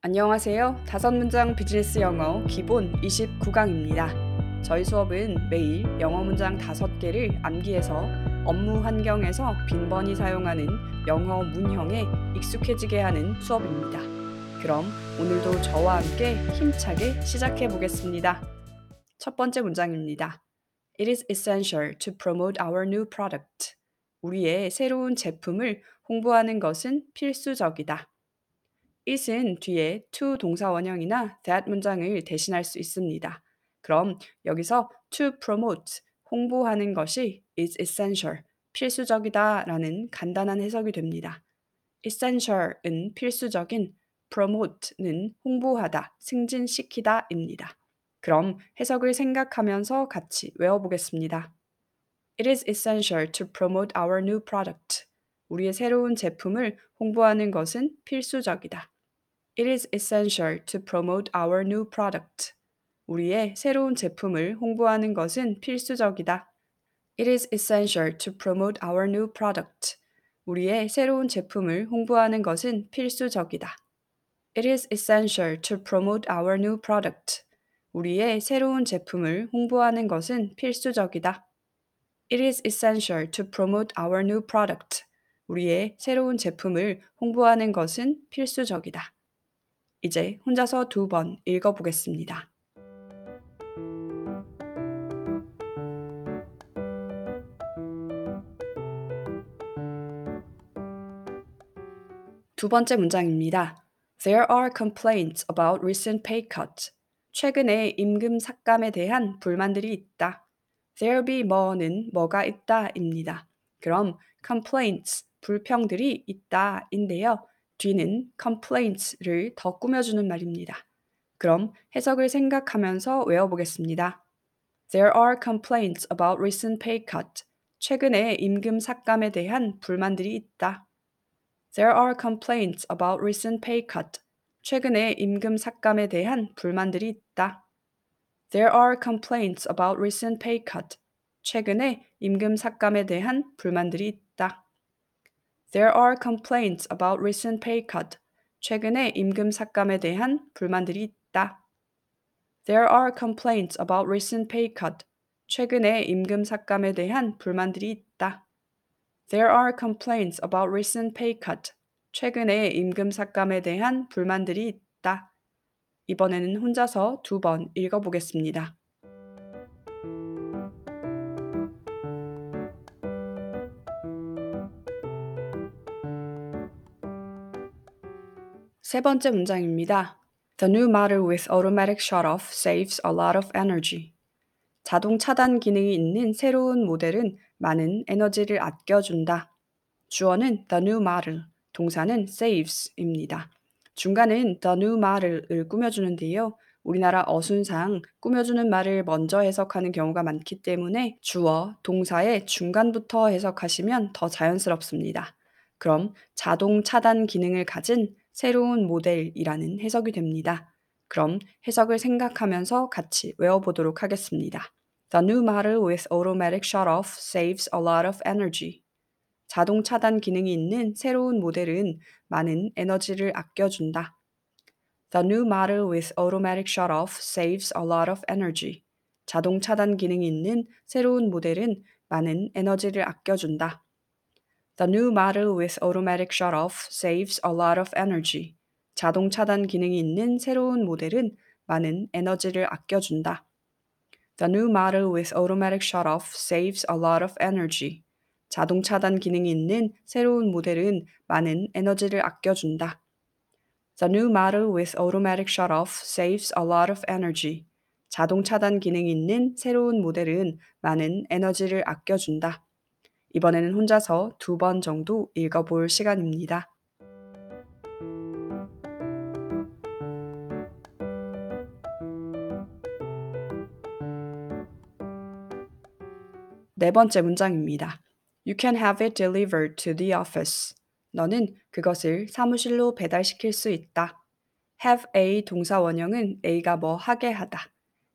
안녕하세요. 다섯 문장 비즈니스 영어 기본 29강입니다. 저희 수업은 매일 영어 문장 다섯 개를 암기해서 업무 환경에서 빈번히 사용하는 영어 문형에 익숙해지게 하는 수업입니다. 그럼 오늘도 저와 함께 힘차게 시작해 보겠습니다. 첫 번째 문장입니다. It is essential to promote our new product. 우리의 새로운 제품을 홍보하는 것은 필수적이다. It은 뒤에 to 동사 원형이나 that 문장을 대신할 수 있습니다. 그럼 여기서 to promote 홍보하는 것이 is essential 필수적이다 라는 간단한 해석이 됩니다. essential은 필수적인, promote는 홍보하다, 승진시키다 입니다. 그럼 해석을 생각하면서 같이 외워보겠습니다. It is essential to promote our new product. 우리의 새로운 제품을 홍보하는 것은 필수적이다. It is essential to promote our new product. 우리의 새로운 제품을 홍보하는 것은 필수적이다. It is essential to promote our new product. 우리의 새로운 제품을 홍보하는 것은 필수적이다. It is essential to promote our new product. 우리의 새로운 제품을 홍보하는 것은 필수적이다. It is essential to promote our new product. 우리의 새로운 제품을 홍보하는 것은 필수적이다. 이제 혼자서 두 번 읽어보겠습니다. 두 번째 문장입니다. There are complaints about recent pay cut. 최근에 임금 삭감에 대한 불만들이 있다. There be more는 뭐가 있다입니다. 그럼 complaints, 불평들이 있다인데요. 뒤는 complaints를 더 꾸며주는 말입니다. 그럼 해석을 생각하면서 외워보겠습니다. There are complaints about recent pay cut. 최근에 임금 삭감에 대한 불만들이 있다. There are complaints about recent pay cut. 최근에 임금 삭감에 대한 불만들이 있다. There are complaints about recent pay cut. 최근에 임금 삭감에 대한 불만들이 있다. There are complaints about recent pay cut. 최근에 임금 삭감에 대한 불만들이 있다. There are complaints about recent pay cut. 최근에 임금 삭감에 대한 불만들이 있다. There are complaints about recent pay cut. 최근에 임금 삭감에 대한 불만들이 있다. 이번에는 혼자서 두 번 읽어보겠습니다. 세 번째 문장입니다. The new model with automatic shut-off saves a lot of energy. 자동 차단 기능이 있는 새로운 모델은 많은 에너지를 아껴준다. 주어는 the new model, 동사는 saves입니다. 중간은 the new model을 꾸며주는데요. 우리나라 어순상 꾸며주는 말을 먼저 해석하는 경우가 많기 때문에 주어, 동사의 중간부터 해석하시면 더 자연스럽습니다. 그럼 자동 차단 기능을 가진 새로운 모델이라는 해석이 됩니다. 그럼 해석을 생각하면서 같이 외워보도록 하겠습니다. The new model with automatic shut-off saves a lot of energy. 자동 차단 기능이 있는 새로운 모델은 많은 에너지를 아껴준다. The new model with automatic shut-off saves a lot of energy. 자동 차단 기능이 있는 새로운 모델은 많은 에너지를 아껴준다. The new model with automatic shut-off saves a lot of energy. 자동 차단 기능이 있는 새로운 모델은 많은 에너지를 아껴준다. The new model with automatic shut-off saves a lot of energy. 자동 차단 기능이 있는 새로운 모델은 많은 에너지를 아껴준다. The new model with automatic shut-off saves a lot of energy. 자동 차단 기능이 있는 새로운 모델은 많은 에너지를 아껴준다. 이번에는 혼자서 두 번 정도 읽어볼 시간입니다. 네 번째 문장입니다. You can have it delivered to the office. 너는 그것을 사무실로 배달시킬 수 있다. have a 동사 원형은 A가 뭐 하게 하다.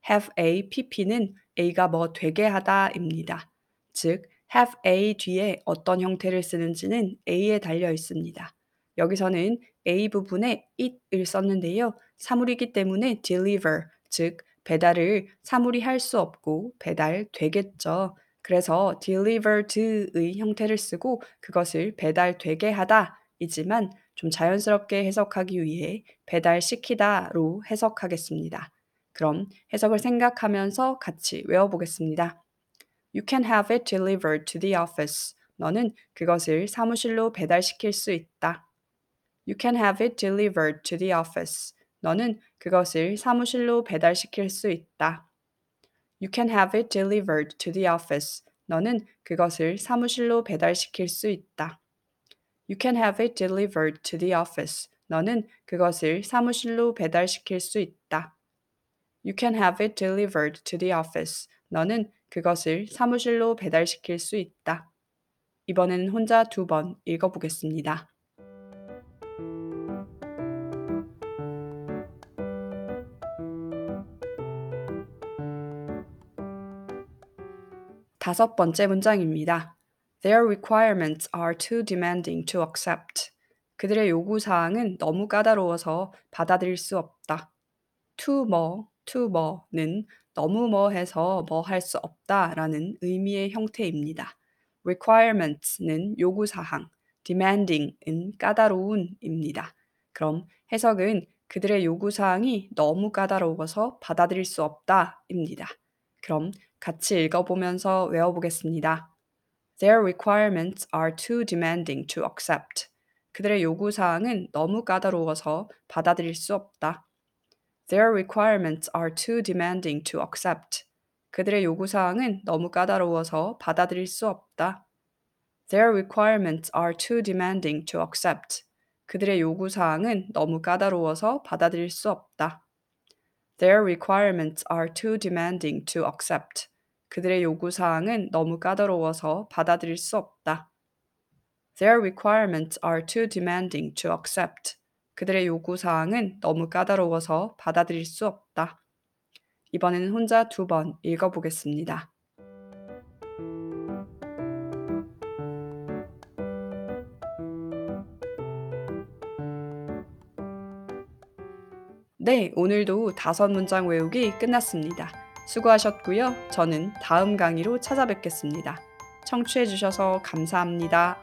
have a pp는 A가 뭐 되게 하다입니다. 즉, have a 뒤에 어떤 형태를 쓰는지는 A에 달려 있습니다. 여기서는 A 부분에 it을 썼는데요. 사물이기 때문에 deliver, 즉 배달을 사물이 할 수 없고 배달되겠죠. 그래서 delivered의 형태를 쓰고 그것을 배달되게 하다 이지만 좀 자연스럽게 해석하기 위해 배달시키다로 해석하겠습니다. 그럼 해석을 생각하면서 같이 외워보겠습니다. You can have it delivered to the office. 너는 그것을 사무실로 배달시킬 수 있다. You can have it delivered to the office. 너는 그것을 사무실로 배달시킬 수 있다. You can have it delivered to the office. 너는 그것을 사무실로 배달시킬 수 있다. You can have it delivered to the office. 너는 그것을 사무실로 배달시킬 수 있다. You can have it delivered to the office. 너는 그것을 사무실로 배달시킬 수 있다. 이번에는 혼자 두 번 읽어보겠습니다. 다섯 번째 문장입니다. Their requirements are too demanding to accept. 그들의 요구 사항은 너무 까다로워서 받아들일 수 없다. too 뭐, too 뭐는 너무 뭐 해서 뭐 할 수 없다라는 의미의 형태입니다. requirements는 요구 사항, demanding은 까다로운입니다. 그럼 해석은 그들의 요구 사항이 너무 까다로워서 받아들일 수 없다입니다. 그럼 같이 읽어보면서 외워보겠습니다. Their requirements are too demanding to accept. 그들의 요구 사항은 너무 까다로워서 받아들일 수 없다. Their requirements are too demanding to accept. 그들의 요구 사항은 너무 까다로워서 받아들일 수 없다. Their requirements are too demanding to accept. 그들의 요구 사항은 너무 까다로워서 받아들일 수 없다. Their requirements are too demanding to accept. 그들의 요구 사항은 너무 까다로워서 받아들일 수 없다. Their requirements are too demanding to accept. 그들의 요구 사항은 너무 까다로워서 받아들일 수 없다. 이번에는 혼자 두 번 읽어보겠습니다. 네, 오늘도 다섯 문장 외우기 끝났습니다. 수고하셨고요. 저는 다음 강의로 찾아뵙겠습니다. 청취해주셔서 감사합니다.